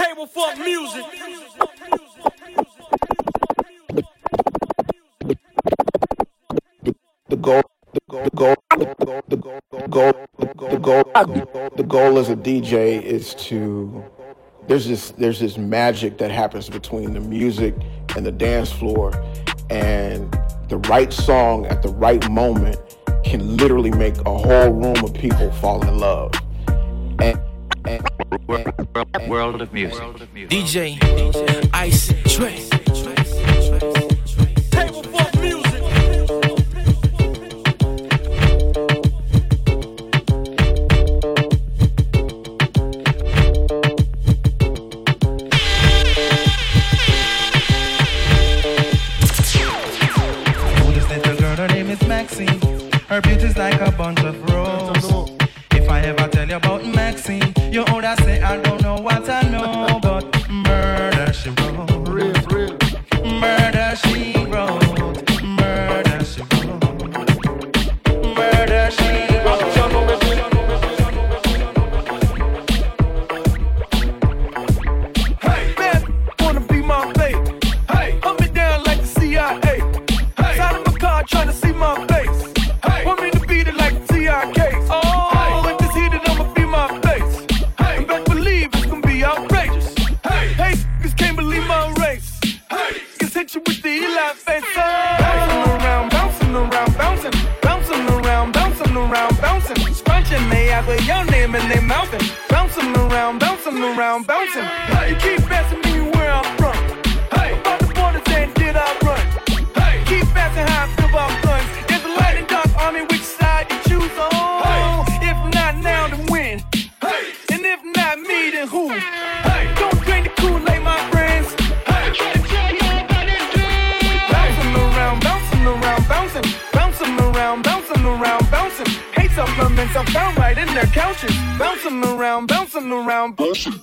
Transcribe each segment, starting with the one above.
Table for music. The goal, the goal, the goal, the goal, the goal, the goal, the goal, the goal as a DJ is to. There's this, there's this magic that happens between the music and the dance floor, and the right song at the right moment can literally make a whole room of people fall in love. World of music. DJ, Ice Trey. I found right in their couches. Bouncing around, bouncing around, bouncing.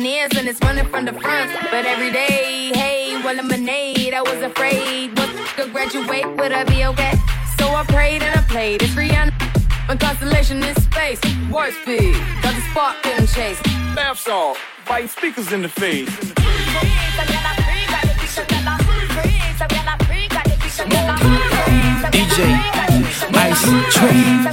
Running and it's running from the front. But every day, hey, well, lemonade, I was afraid. What could graduate, would I be okay? So I prayed and I played. It's Rihanna. My constellation in space. Warp speed, got the spark couldn't chase. Laugh song, fight speakers in the face. DJ, Ice Trey.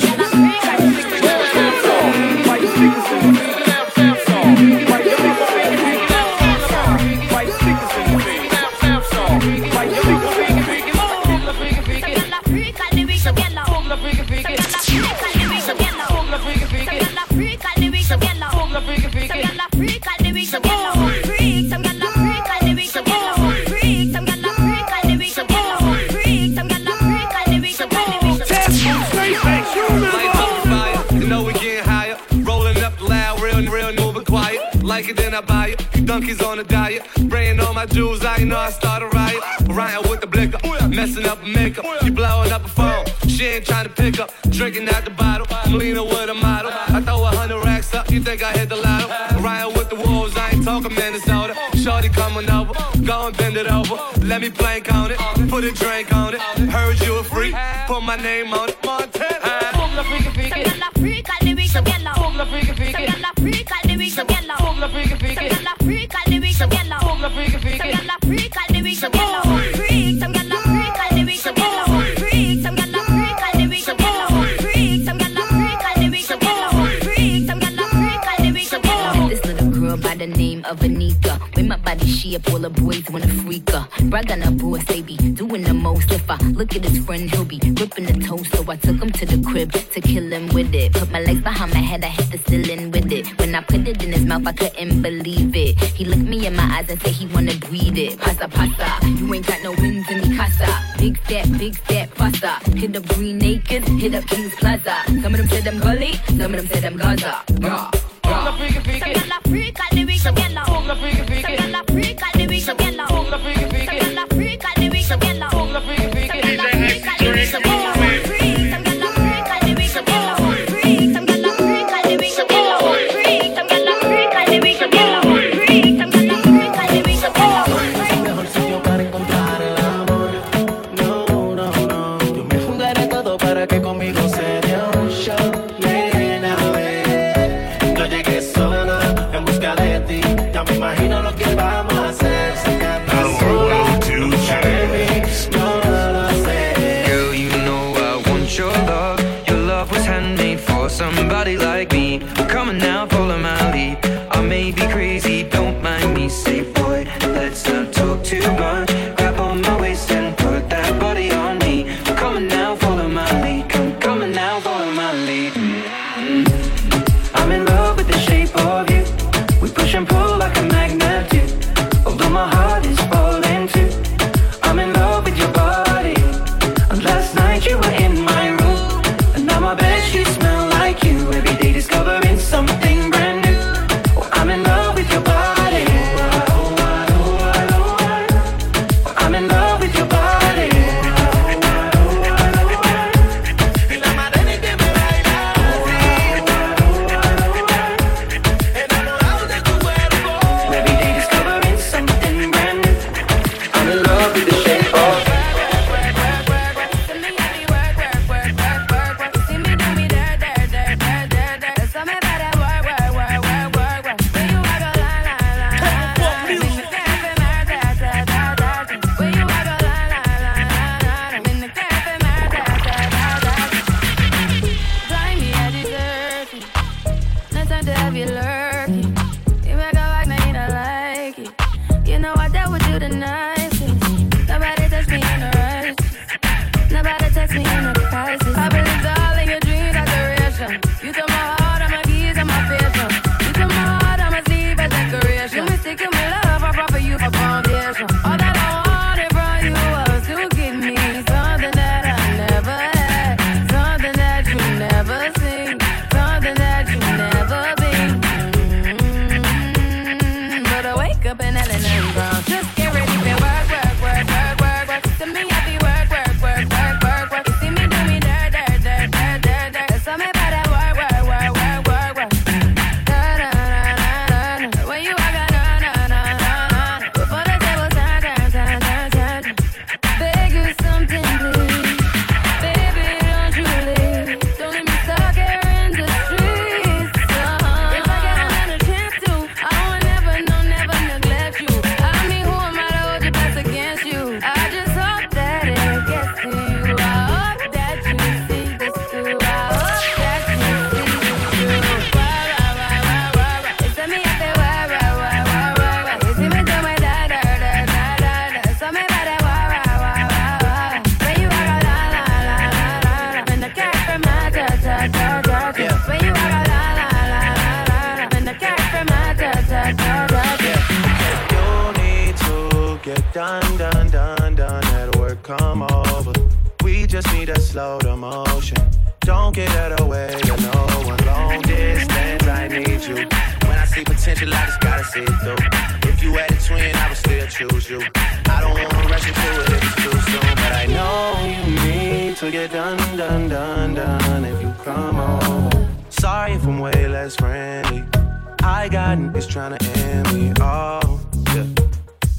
Like it, then I buy it. You donkeys on a diet. Spraying all my jewels, I know I start a riot. Riding with the blicker, oh, messing up her makeup. Oh, you blowing up a phone, she ain't trying to pick up. Drinking out the bottle, I'm leaning with a model. I throw a hundred racks up, you think I hit the lotto? Riding with the wolves, I ain't talking Minnesota. Shorty coming over, go and bend it over. Let me plank on it, put a drink on it. Heard you a freak, put my name on it. Montana. This little girl by the name of Anika. With my body shape, all the boys wanna freak her. On her boys, they be doing the most. If I look at his friend, he'll be ripping the toast. So I took him to the crib to kill him with it. Put my legs behind my head, I hit the ceiling with it. When I put it in his mouth, I couldn't believe it. He looked me in my eyes and said he wanna breathe it. Pasta, pasta, you ain't got no wins in me casa. Big step, big step, pasta. Hit up Green Acres, hit up King's Plaza. Some of them said I'm gully, some of them said I'm Gaza. Rah, rah. Some gyal a freak, a lyrics. know I dealt with you tonight. to get done, done, done, done if you come over. Sorry if I'm way less friendly. I got niggas trying to end me off. Yeah.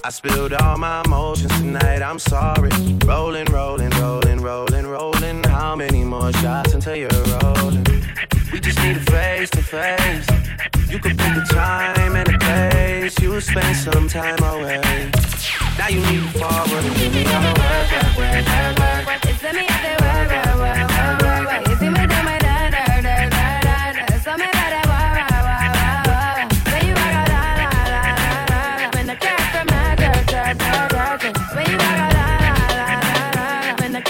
I spilled all my emotions tonight, I'm sorry. Rolling, rolling, rolling, rolling, rolling. How many more shots until you're rolling? We just need a face to face. You could pick the time and the place. You spend some time away. Now you need forward. Give me You me. So. When you walk out. When the. When you walk. When the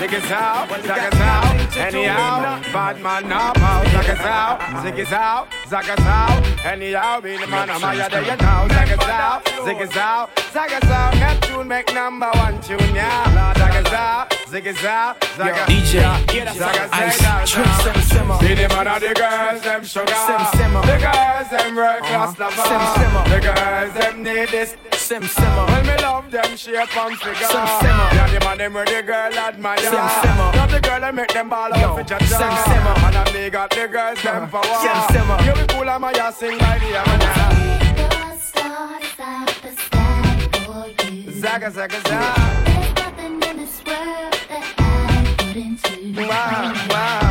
niggas out zag it out, anyhow. Be the man, I'm higher than you now. Zag it out, zig it out, zag it out. Neptune make number one tune, yeah. Zag it out, zig it out, zag it DJ, zag it Ice, Trip, Sim, Simmer. See the man of the girls, them sugar. Sim, simmer. The girls, them world class Uh-huh. lover. Sim, simmer. The girls, them need this. Sim, Simmer. When me love them shape and figure. Sim, simmer. Yeah, the man them where the girl admire. Sim, simmer. Love the girl that make them ball Yo, out for cha cha. sim, simmer. And I me got the girls them power. Sim, simmer. You be cool, I'm a ya sing by the Yamana. Zaga, zaga, zaga. Wow, wow.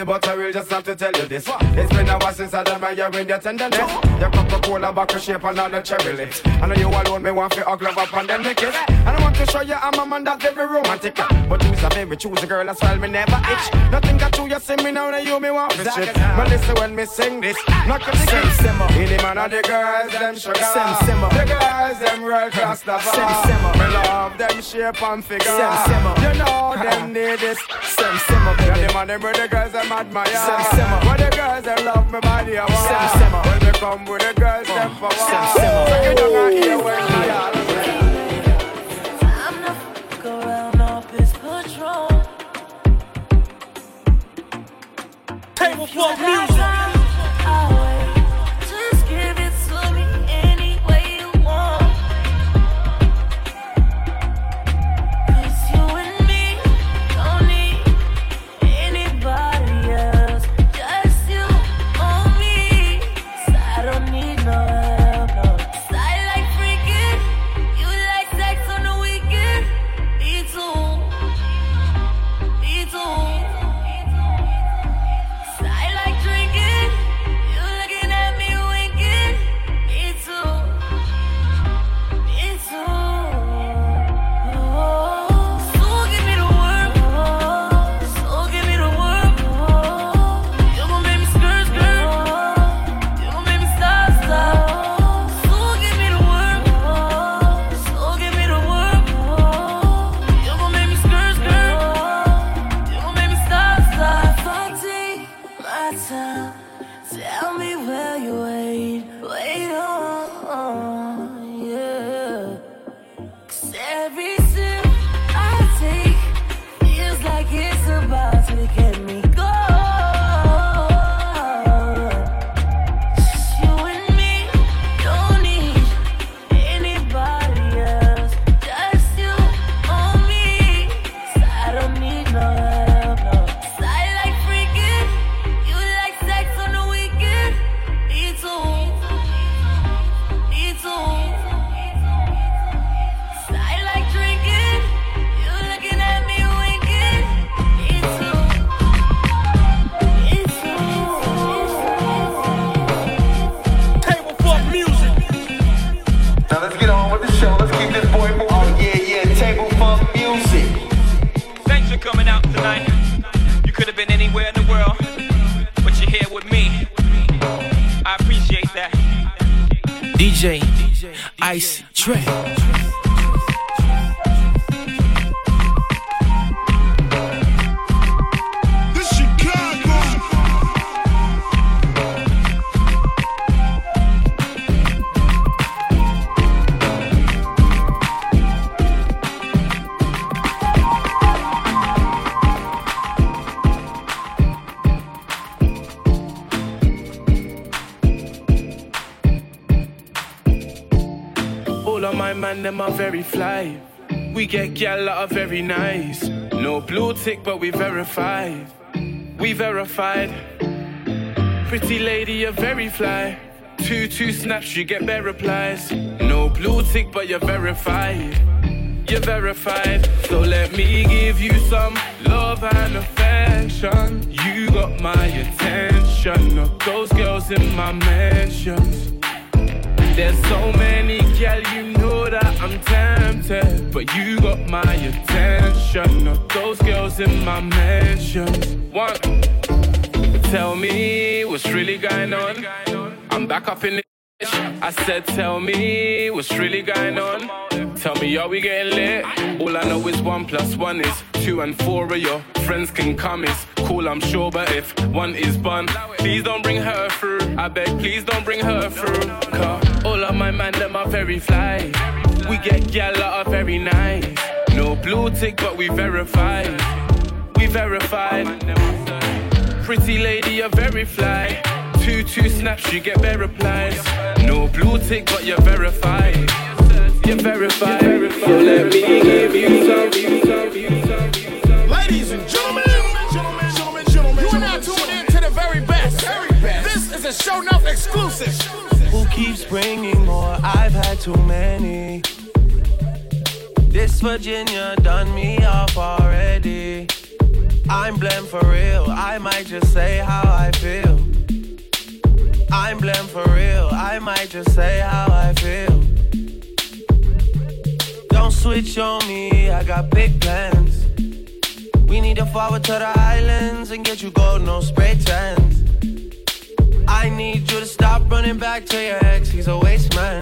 Me, but I will just have to tell you this. It's been a while since I done my year in your tenderness. Your Coca-Cola bottle shape and all the cherry lips. I know you alone, me want to hug love up and then make it. And I want to show you I'm a man that's very romantic. But you's a baby, choose a girl as well, me never itch. Nothing got to you, see me now, that you me want to strip. But listen when me sing this, not cause Sim, simmer. In the man of the girls, them sugar. The girls, them world class lover. Me love them shape and figure. You know them need this. Sim, Simmer, Yeah, baby. the man them the girls them admire. Sim, simmer. When the girls them love me body a war. Sim, simmer. When they come with the girls them power. Sim, simmer. So you don't hear when me all Table for music. That are very nice. No blue tick, but we verified. We verified. Pretty lady, you're very fly. Two, two snaps, you get better replies. No blue tick, but you're verified. You're verified. So let me give you some love and affection. You got my attention. Not those girls in my mansions. There's so many gal, you know that I'm tempted. But you got my attention. Not those girls in my mansion. One. Tell me what's really going on? I'm back up in the. I said, tell me what's really going on. Tell me, are we getting lit? All I know is one plus one is two, and four of your friends can come. It's cool, I'm sure, but if one is bun, please don't bring her through. I beg, please don't bring her through. Cause all of my man, them are very fly. We get gal that are very nice. No blue tick, but we verified. We verified. Pretty lady, you're very fly. Two, two snaps, you get better replies. No blue tick, but you're verified. You're verified. So let me give you some. Ladies and gentlemen, Show enough exclusive. Who keeps bringing more? I've had too many. This Virginia done me off already. I'm blamed for real. I might just say how I feel. I'm blamed for real. I might just say how I feel. Don't switch on me. I got big plans. We need to forward to the islands and get you gold, no spray tans. I need you to stop running back to your ex. He's a waste man.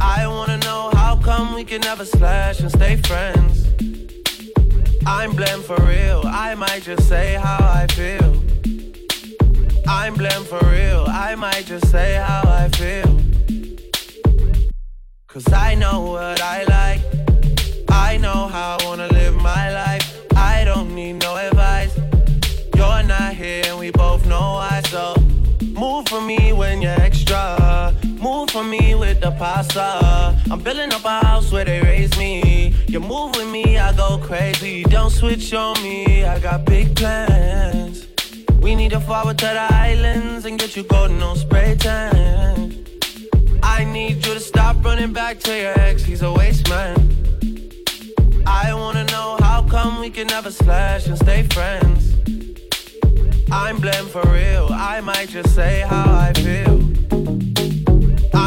I wanna know how come we can never slash and stay friends. I'm blamed for real. I might just say how I feel. I'm blamed for real. I might just say how I feel. Cause I know what I like. I know how I wanna I'm building up a house where they raise me. You move with me, I go crazy. Don't switch on me, I got big plans. We need to forward to the islands and get you golden on spray tan. I need you to stop running back to your ex, he's a waste man. I wanna know how come we can never slash and stay friends. I'm blamed for real, I might just say how I feel.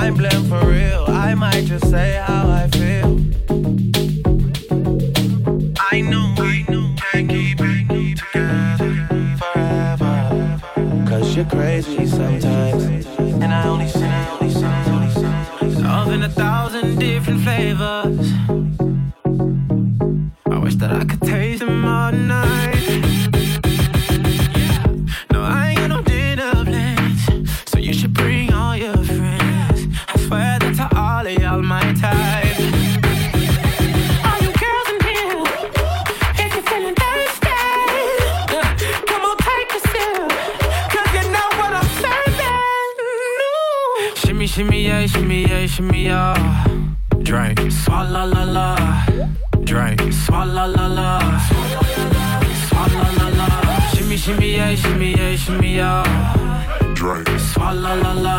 I'm blamed for real, I might just say how I feel. I know we can't keep it together forever. Cause you're crazy sometimes. And I I only sin, I only sin, I only sin. Love in a thousand different flavors. I wish that I could taste them all night. Shimmy, yeah, shimmy. Drink, swalla la la. Drink, swalla la la. Swalla la la. Shimmy, shimmy, yeah, shimmy, yeah, shimmy, yeah. Drink, swalla la la.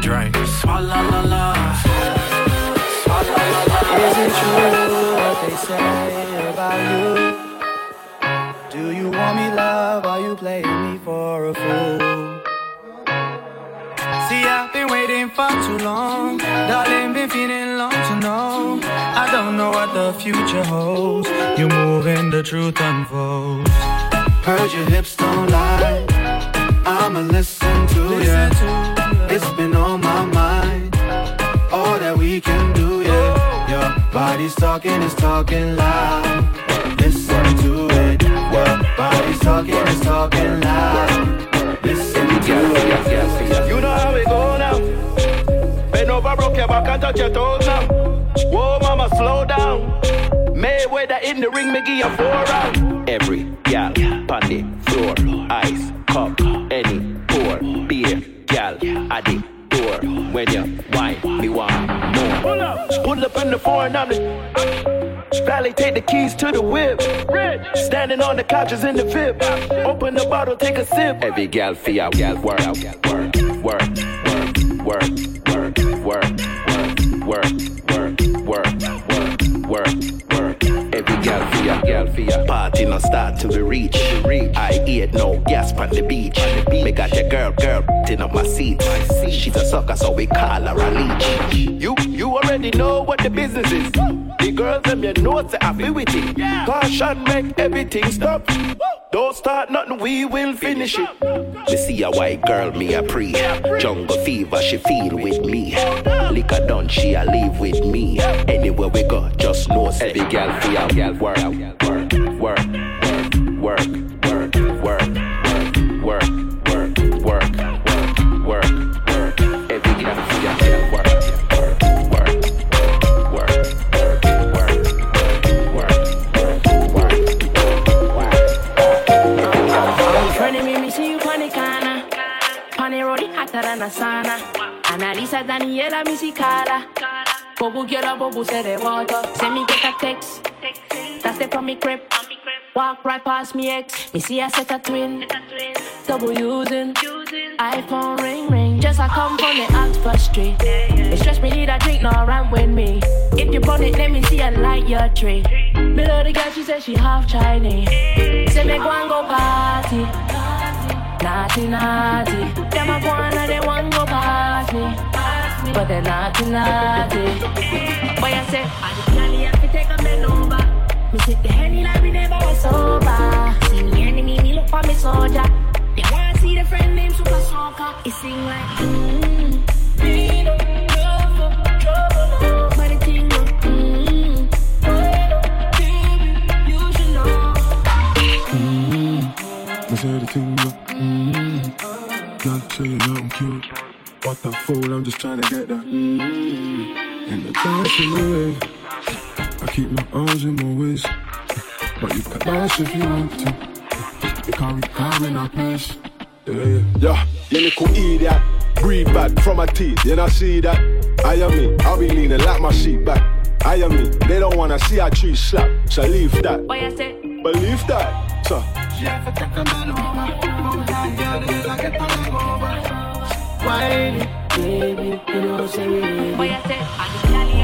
Drink, swalla la la. Swalla la la. Is it true what they say about you? Do you want me love? Are you playing me for a fool? See, I've been waiting for too long. The future holds. You're moving, the truth unfolds. Heard your hips don't lie. I'ma listen to ya. It's been on my mind. All that we can do, yeah. Oh. Your body's talking, it's talking loud. Listen to it. Your body's talking, it's talking loud. Listen to it. You know how we go now. Bend over, broke your back and touch your toes now. Whoa, mama, slow down. Mayweather in the ring, me give you four round. Every gal, on the floor, ice, cup, any pour, beer, gal, at the door. When you wine, me want more. Pull up, pull up in the foreign on the. Valley, take the keys to the whip. Standing on the couches in the VIP. Open the bottle, take a sip. Every gal feel gal work, work, work, work, work, work, work, work, Feel gal feel party no start till we reach. I eat no gas on the beach. Me got your girl, girl, in up my seat. She's a sucker, so we call her a leech. You, you already know what the business is. The girls them you know say happy with it. Caution make everything stop. Don't start nothing, we will finish it. Me see a white girl, me a pre. Jungle fever, she feel with me. Liquor done, she a leave with me. Anywhere we go, just know every girl feel girl work, work, work, work, work, Bobu quiero, bobu se de water. Send me get a text. That's the from me crib. Walk right past me ex. Me see I set a twin. Double using. iPhone ring ring. Just I come from the Oxford Street. It stress me need a drink, no run with me. If you burn it, let me see a light your tree. Below the girl, she said she half Chinese. Say me go and go party. Naughty, naughty. Them a go and they want go past me. But they're not naughty, naughty. Boy, I say, I just can't have to take a bend over. Me sit the henny like we never was sober. See me enemy, me look for me soldier. They wanna see the friend named Super Soaker. It sing like, mmm. Need a trouble, trouble, no. But the thing. Mm-hmm. Me say the thing go. Mm-hmm. Not say you nothing cute. What the fool, I'm just trying to get that. Mm-hmm. And the dance in the way. I keep my arms in my waist. But you can dance if you want to. You can't recall in our place. Yeah, yeah. Yeah, you little idiot. Breathe bad from my teeth, you not see that? I am me, I'll be leaning like my seat back. I am me, they don't wanna see a tree slap, so leave that. Boy, I say, Believe that, so baby, you know what I mean. hacer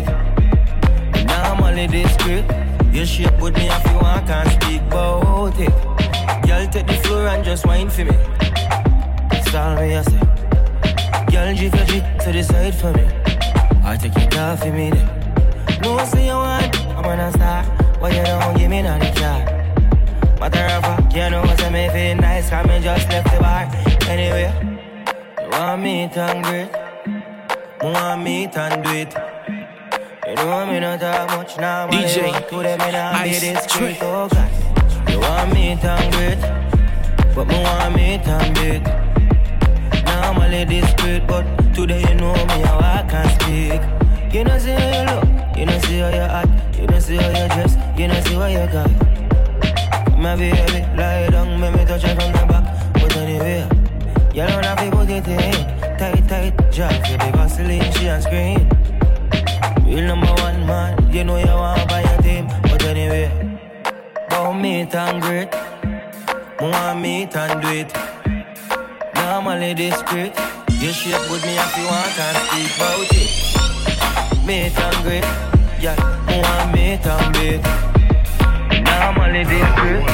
meet and beat. Normally discreet. You shape with me if you want, can't speak about it. Girl, take the floor and just wine for me. That's me I say. Girl, jiff your jig to the side for me. I take it off for me then. No, say you want, I'm gonna start. Why you don't give me none of the car? Matter of fact, you know what's me feel nice, cause me just left the bar. Anyway, you want me and great. Me want meet and do it. You know me not much now, DJ you want to them in a Ice oh You want meet and great, but me want meet and beat. Normally discreet, but today you know me how I can speak. You know see how you look, you know see how you act, you know see how you dress, you know see what you got. My baby, lie down, make me touch you from the back. But anyway, you don't have to put it in. Tight, tight, drop for the Vaseline, she on screen. Real number one man, you know you want buy your team. But anyway, bout meet and great. Me want meet and do it. Normally discreet. You shape with me if you want and speak about it. Meet and great. Yeah, me want meet and beat. Normally discreet.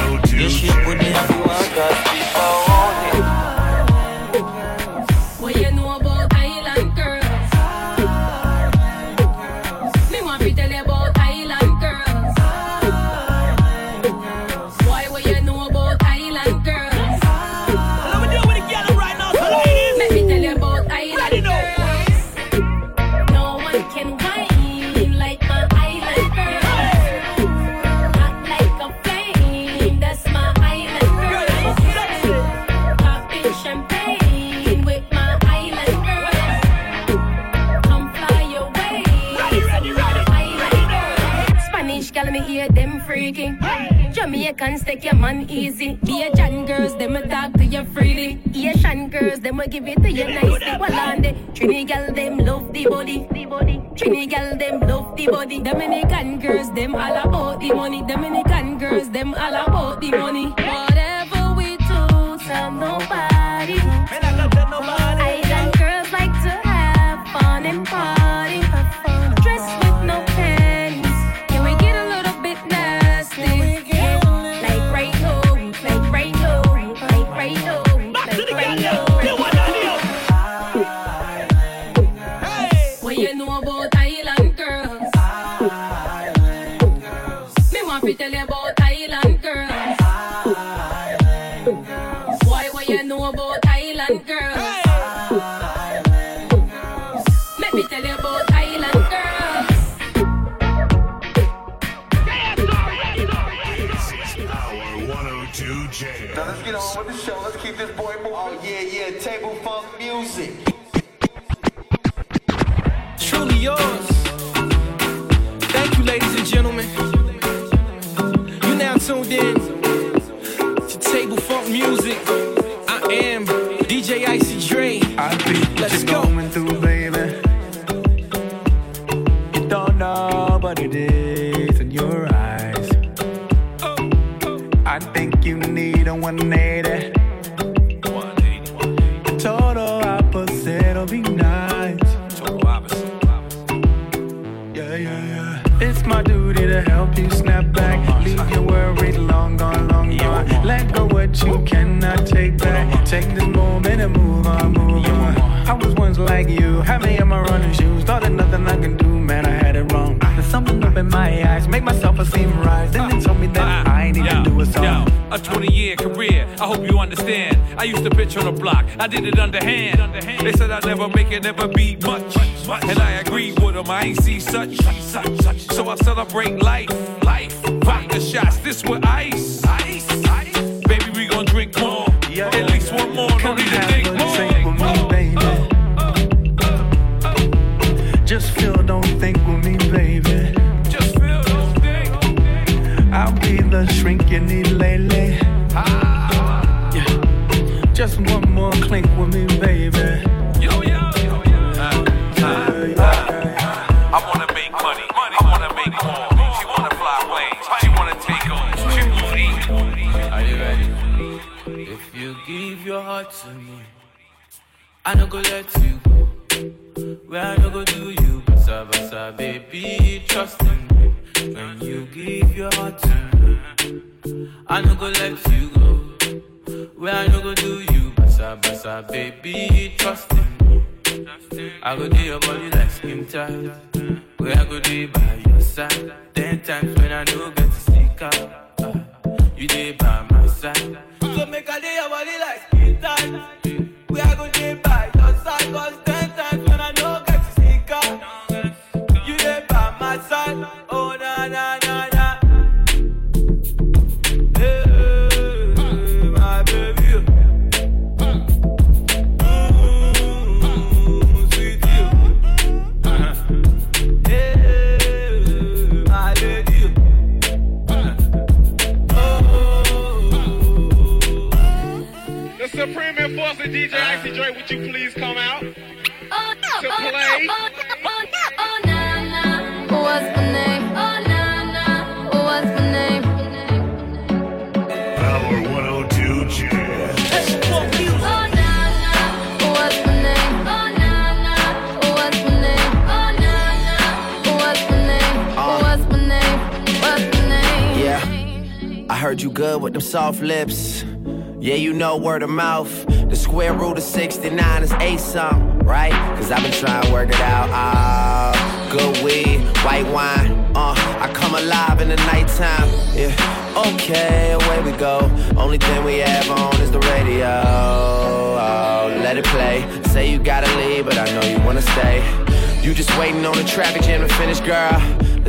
You shape with me if you want and speak about it. Jamaicans take your man easy. Asian girls them a talk to you freely. Asian girls them a give it to you nicely. Well on Trini gal them love the body. Trini gal them love the body. Dominican girls them all about the money. Dominican girls them all about the money. Whatever we do, tell nobody. Let's go. going through, baby. You don't know what it is in your eyes. I think you need a 180. Total opposite will be nice. Yeah, yeah, yeah. It's my duty to help you snap back. Leave your worried long gone, long gone. Let go what you cannot take back. Take this moment and move on, move on. I was once like you, had me in my running shoes. Thought that nothing I can do, man, I had it wrong. Ah. There's something up in my eyes, make myself esteem rise. Then they told me that ah. I need to do a song. A 20 year career, I hope you understand. I used to pitch on the block, I did it underhand. They said I'd never make it, never be much. And I agreed with them, I ain't see such. So I celebrate life, life. Vodka shots, this with ice. Ice, Baby, we gon' drink more. At least one more, no need to. Think Just feel, don't think with me, baby. Just feel, don't think. I'll be the shrink you need lately. Ah. Yeah. Just one more clink with me, baby. Yo, yo, yo, yo. Ah. I wanna make money, I wanna make more. She wanna fly planes, she wanna take on triple E. Are you ready? If you give your heart to me, I no go let you go. Where I no go do you, basa basa, baby, trust in me. When you give your heart to me, I no go let you go. Where I no go do you, basa basa, baby, trust in me. I go do your body like skin tight. Where I go do by your side. Ten times when I no get to stick out. uh, you there by my side. So make I do your body like skin tight. Where I go do by your side. Cause Supreme Enforcer DJ uh, Icy Joy, would you please come out to play? What's my name? Oh, nah, nah. What's my name? Power 102 Jams. Oh, nah, nah. What's my name? Oh, nah, nah. What's my name? Oh, nah, nah. What's my uh. name? What's my name? What's my name? Yeah. I heard you good with them soft lips. Yeah, you know word of mouth. Square root of 69 is eight something, right? Cause I've been trying to work it out. Ah, good weed, white wine. Uh, I come alive in the nighttime. Yeah, okay, away we go. Only thing we have on is the radio. Oh, let it play. Say you gotta leave, but I know you wanna stay. You just waiting on the traffic jam to finish, girl.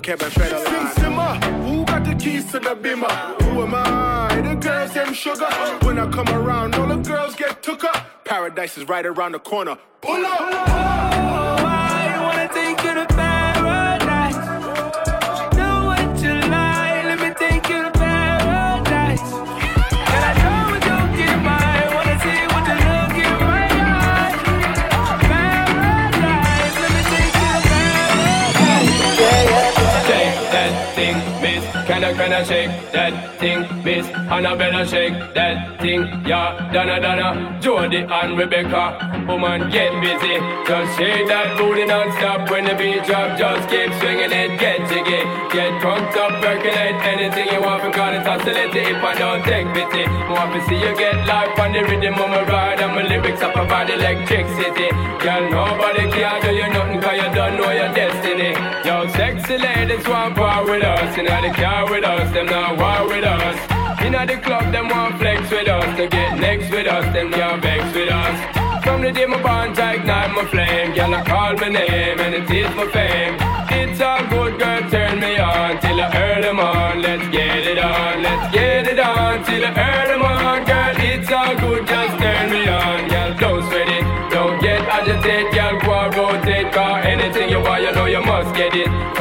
baby daddy, never kept a fed alive. Simmer, who got the keys to the beamer? Who am I? The girls, them sugar. When I come around, all the girls get took up. Paradise is right around the corner. Pull up! Shake that thing, miss. Annabella shake that thing, yeah. Donna, Donna, Jody and Rebecca. Woman, get busy. Just shake that booty non-stop when the beat drop. Just keep swinging it, get jiggy. Get drunk up, percolate anything you want because it's oscillate if I don't take pity. I want to see you get life on the rhythm of my ride and my lyrics up about electricity. Girl, nobody can do you nothing cause you don't know your destiny. Yo, sexy ladies want part with us. In the car with us, them not war with us. In the club, them want flex with us. To get next with us, them not vex with us. From the day my bond, I ignite my flame. Girl, I call my name and it is my fame. It's all good, girl, turn me on till I earn them on. Let's get it on, let's get it on till I earn them on. Girl, it's all good, just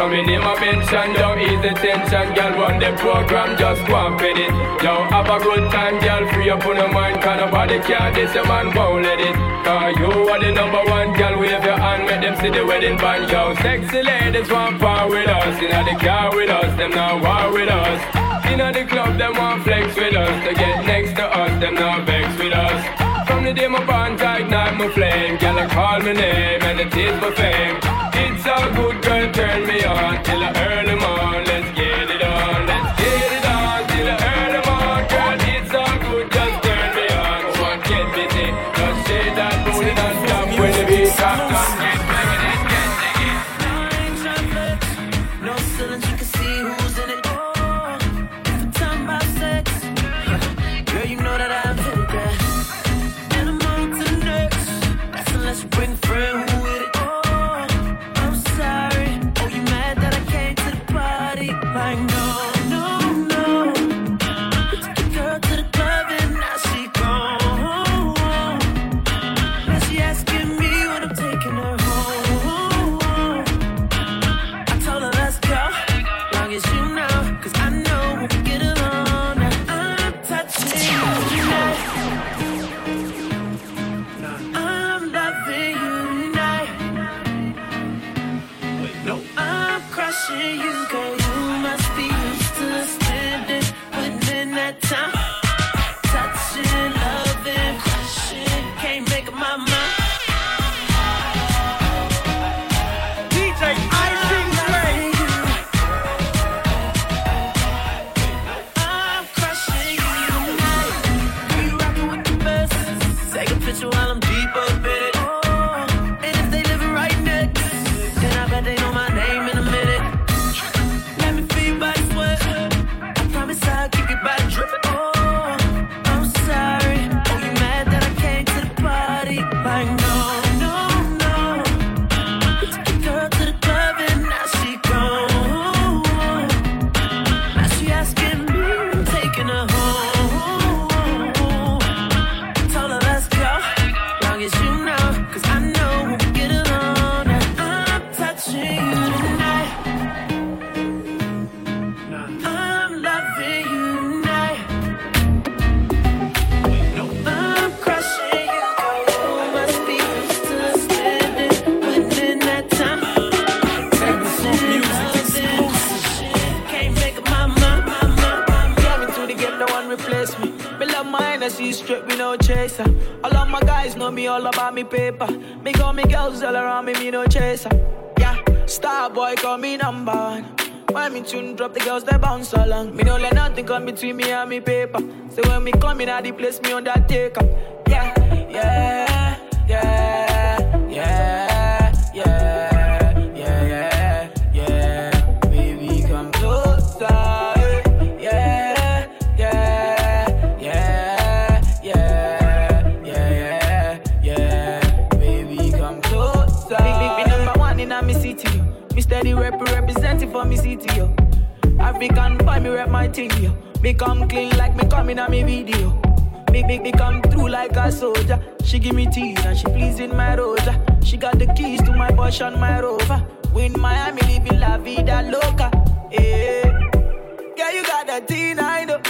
Coming in my mention, don't ease the tension. Girl, run the program, just go and fit it. Yo, have a good time, girl, free up on your mind. Cause nobody care, this your man won't let it. Cause you are the number one, girl, wave your hand, make them see the wedding band. Yo, sexy ladies want part with us. Inna the car with us, them not war with us. Inna the club, them want flex with us. To get next to us, them not vex with us. From the day my bond, I ignite my flame. I call my name and it is my fame. It's all good, girl, turn me on till earn them me all about me paper. Me got me girls all around me, me no chaser. Yeah, star boy call me number one. When me tune drop, the girls they bounce along. Me no let nothing come between me and me paper. So when me come in, at the place me on that take up. Yeah, yeah, yeah, me city, yo. African boy, me rap my thing, yo. Me come clean like me coming on me video. Make me, me come through like a soldier. She give me tea and she pleasing my rosa. She got the keys to my Porsche and my Rover. When Miami living la vida loca, yeah. Girl, you got the teen, I know.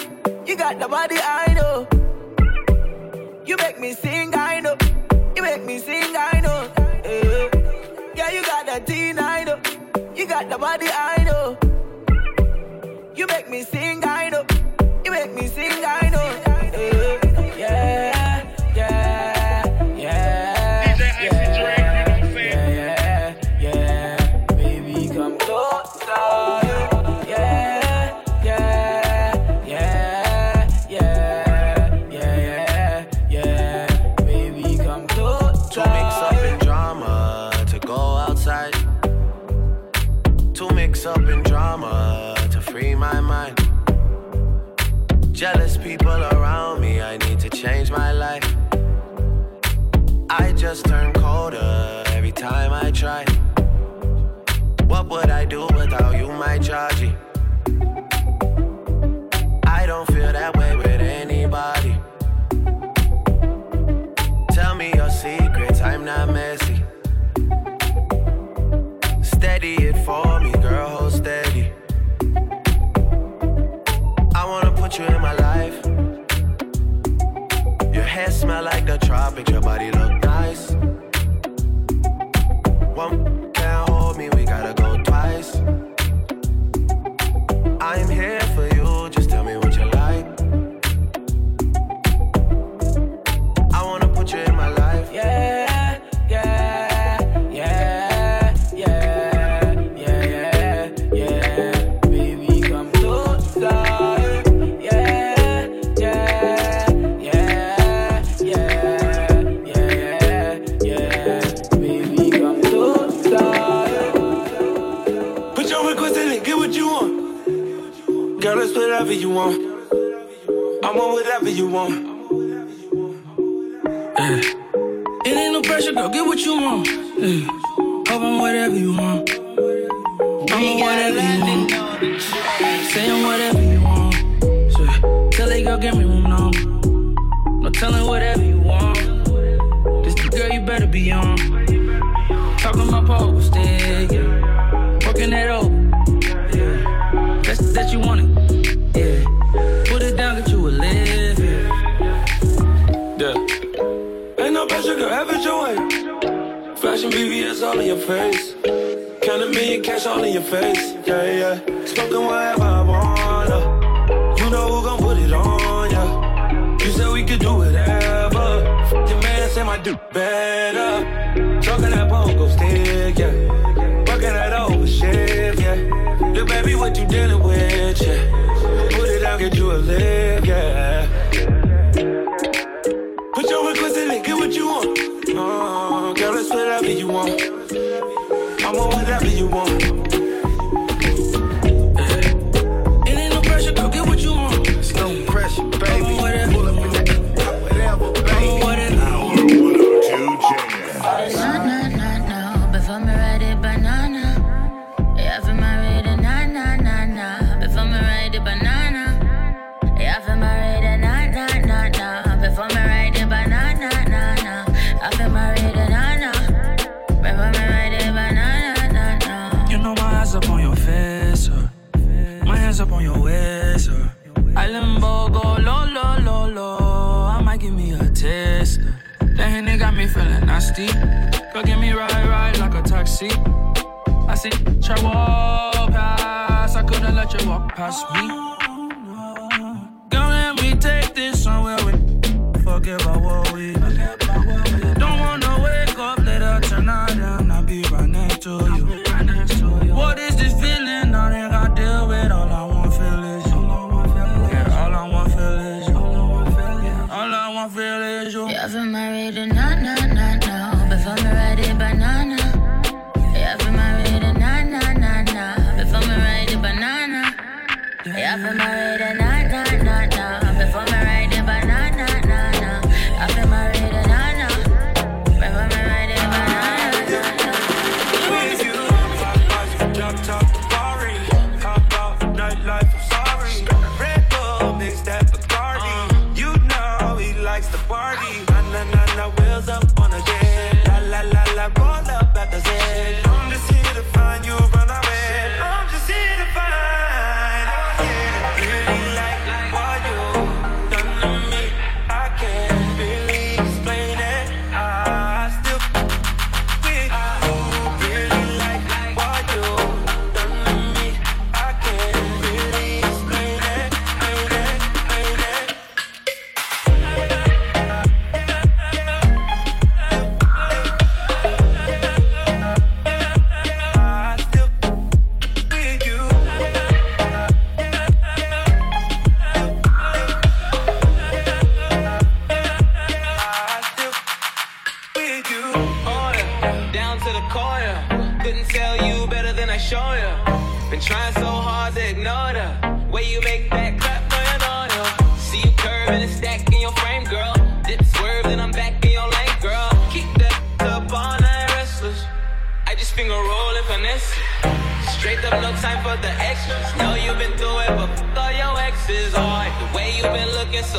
You got the body, I know. You make me sing, I know. You make me sing, I know. got the body I know. You make me sing, I know. You make me sing, I know. Baby girl, give me room number. No telling whatever you want. This the girl you better be on. Talking my post, yeah. Working that over. Yeah. That's that you want it. Yeah. Put it down, get you a live, Yeah. Ain't no pressure, girl, have it your way. Flashing BBS all in your face. Count a million cash all in your face. Yeah, yeah. Smoking whatever. better. Talking that bongo stick, yeah. Working that over shift, yeah. Look, baby, what you dealing with, yeah. Put it out, get you a lift.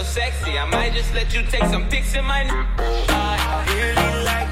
So sexy. I might just let you take some pics in my. I really like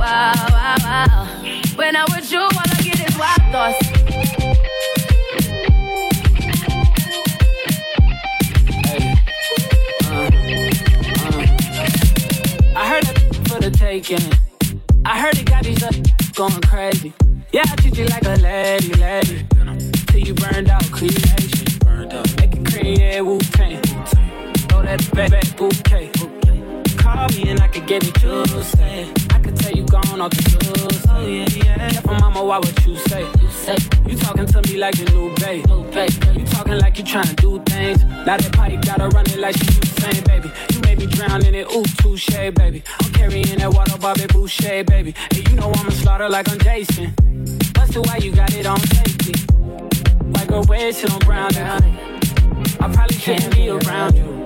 Wow, wow, wow. When I'm with you, all I get is wild thoughts. Uh, uh. I heard that for the taking. I heard it got these up going crazy. Yeah, I treat you like a lady, lady. Till you burned out, creation. Burned out. Make it create Wu Tang. Throw that back, back bouquet. Call me and I could get it Tuesday. I could tell you gone off the tools. Oh yeah, yeah. For mama, why would you say? You say you talking to me like the new babe. You talking like you trying to do things. Now that pipe gotta run it like she Usain, baby. You made me drown in it, ooh, touche, baby. I'm carrying that water, Bobby Boucher, baby. And you know I'ma slaughter like I'm Jason. Busted, why you got it on safety? Like a red on brown. I probably shouldn't be around you.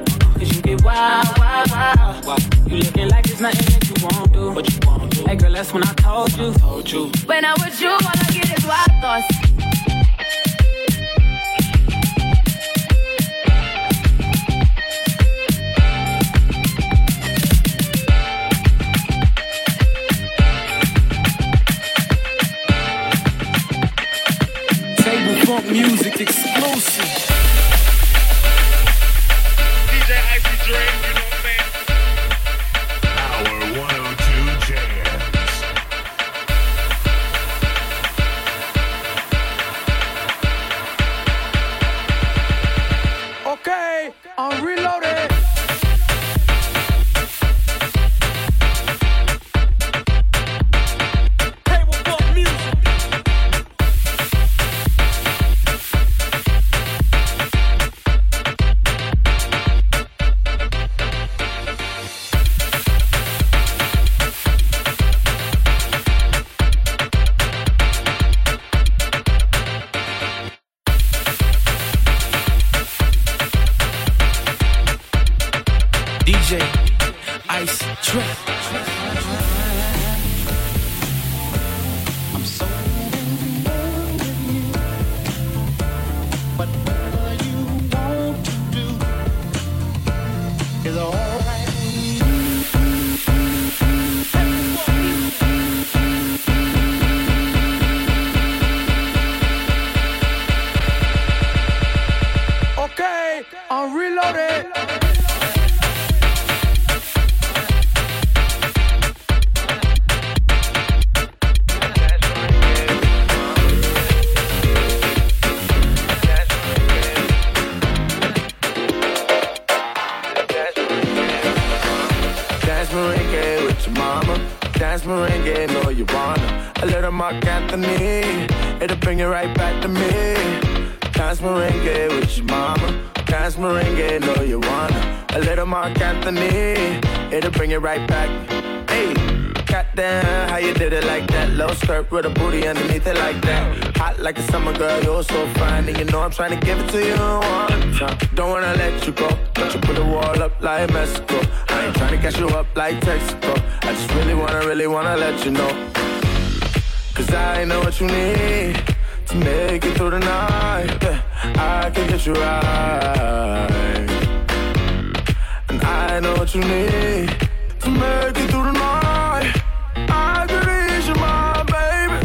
Cause you get wild, wild, wild. wild. You looking like there's nothing that you won't do. What you won't do. Hey girl, that's when I told you. Told you. When I'm with you, all I get is wild thoughts. Table funk music exclusive. Dance merengue with your mama. Dance merengue, know you wanna. A little Marc Anthony, it'll bring it right back. Hey, goddamn, how you did it like that? Low skirt with a booty underneath it like that. Hot like a summer girl, you're so fine, and you know I'm trying to give it to you one time. Don't wanna let you go, but you put a wall up like Mexico. I ain't trying to catch you up like Texaco. I just really wanna, really wanna let you know. Cause I know what you need make it through the night. Yeah, I can get you right. And I know what you need to make it through the night. I could ease your mind, baby.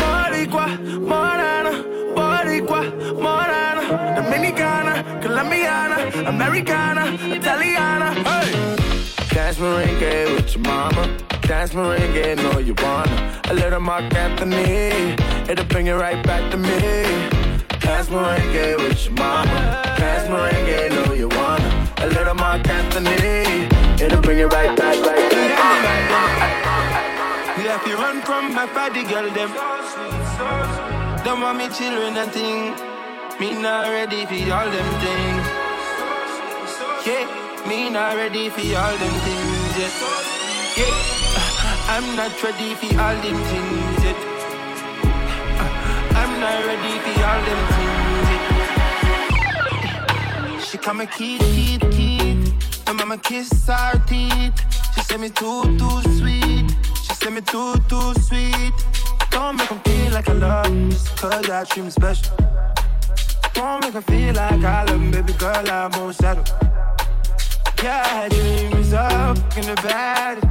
Boricua, morena, Boricua, morena, Dominicana, Colombiana, Americana, Italiana. Merengue with your mama. Dance merengue, know you wanna. A little Marc Anthony, it'll bring it right back to me. Dance merengue with your mama. Dance merengue, know you wanna. A little Marc Anthony, it'll bring it right back, right back. We have to run from my body girl them. Don't want me children and thing. Me not ready for all them things. Yeah, me not ready for all them things yet. Yeah, I'm not ready for all them things yet. I'm not ready for all them things yet. She call me Keith, Keith, Keith. My mama kiss her teeth. She say me too, too sweet. She say me too, too sweet. Don't make make 'em feel like I love just cause I treat 'em special. Don't make make 'em feel like I love 'em, baby girl, I won't settle. Yeah, dreams up in the bed.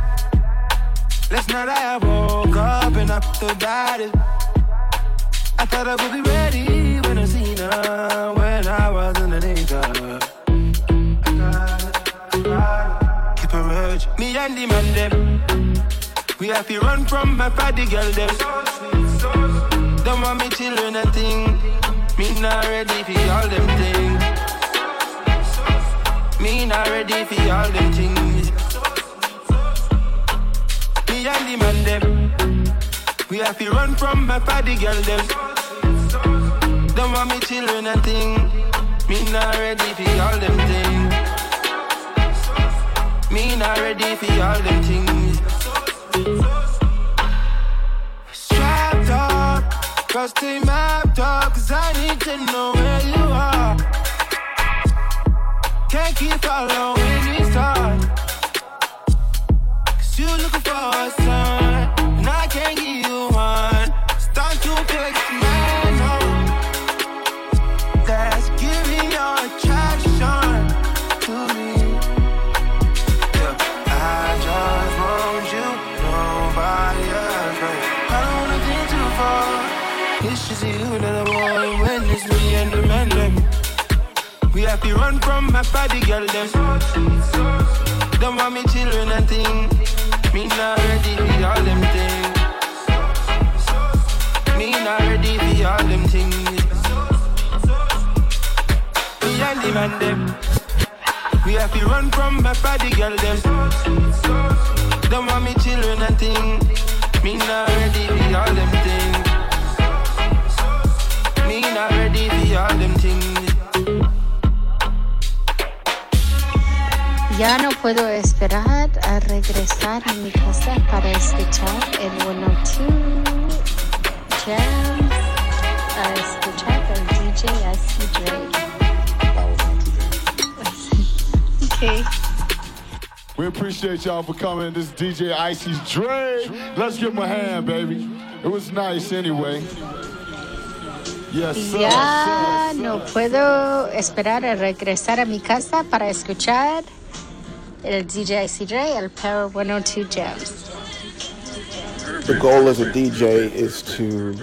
Last night I woke up and I felt bad. I thought I would be ready when I seen her when I was underneath her. Keep her urge. Me and the man them. We have to run from my party girl them. Don't want me children a thing. Me not ready for all them things. Me not ready for all them things. Me and the man them. We have to run from my party girl them. Don't want me children a thing. Me not ready for all them things. Me not ready for all them things. Strapped up, cause they mapped up, cause I need to know where you are. Can't keep following these stars. Cause you looking for a sign, We to run from my body girl them. Don't want me children and thing. Me not ready for all them things. Me not ready for all them things. Me and the man them. We have to run from my body girl them. Don't want me children and thing. Me not ready for all them Ya no puedo esperar a regresar a mi casa para escuchar el 102 Jams, a escuchar el DJ IC Dre. Okay. We appreciate y'all for coming. This is DJ Icy's Dre. Let's give him a hand, baby. It was nice anyway. Yes, sir. Ya no puedo esperar a regresar a mi casa para escuchar el DJ Dre, el Power 102 Jams. the goal as a DJ is to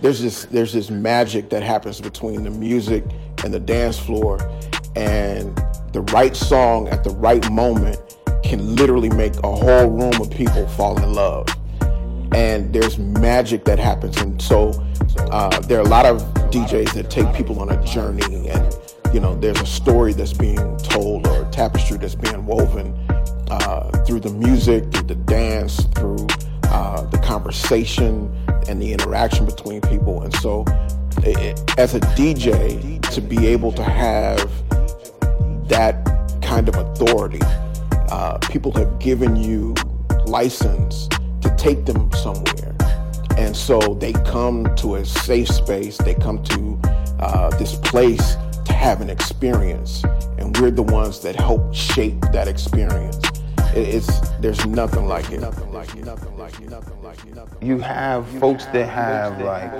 there's this there's this magic that happens between the music and the dance floor and the right song at the right moment can literally make a whole room of people fall in love and there's magic that happens and so uh, there are a lot of djs that take people on a journey and you know there's a story that's being told or a tapestry that's being woven uh, through the music, through the dance, through uh, the conversation and the interaction between people. And so, it, as a DJ, to be able to have that kind of authority, uh, people have given you license to take them somewhere. And so they come to a safe space, they come to uh, this place to have an experience. And we're the ones that help shape that experience. It- It's there's nothing like it. Nothing like it. Nothing like it. Nothing like it. You have folks that have like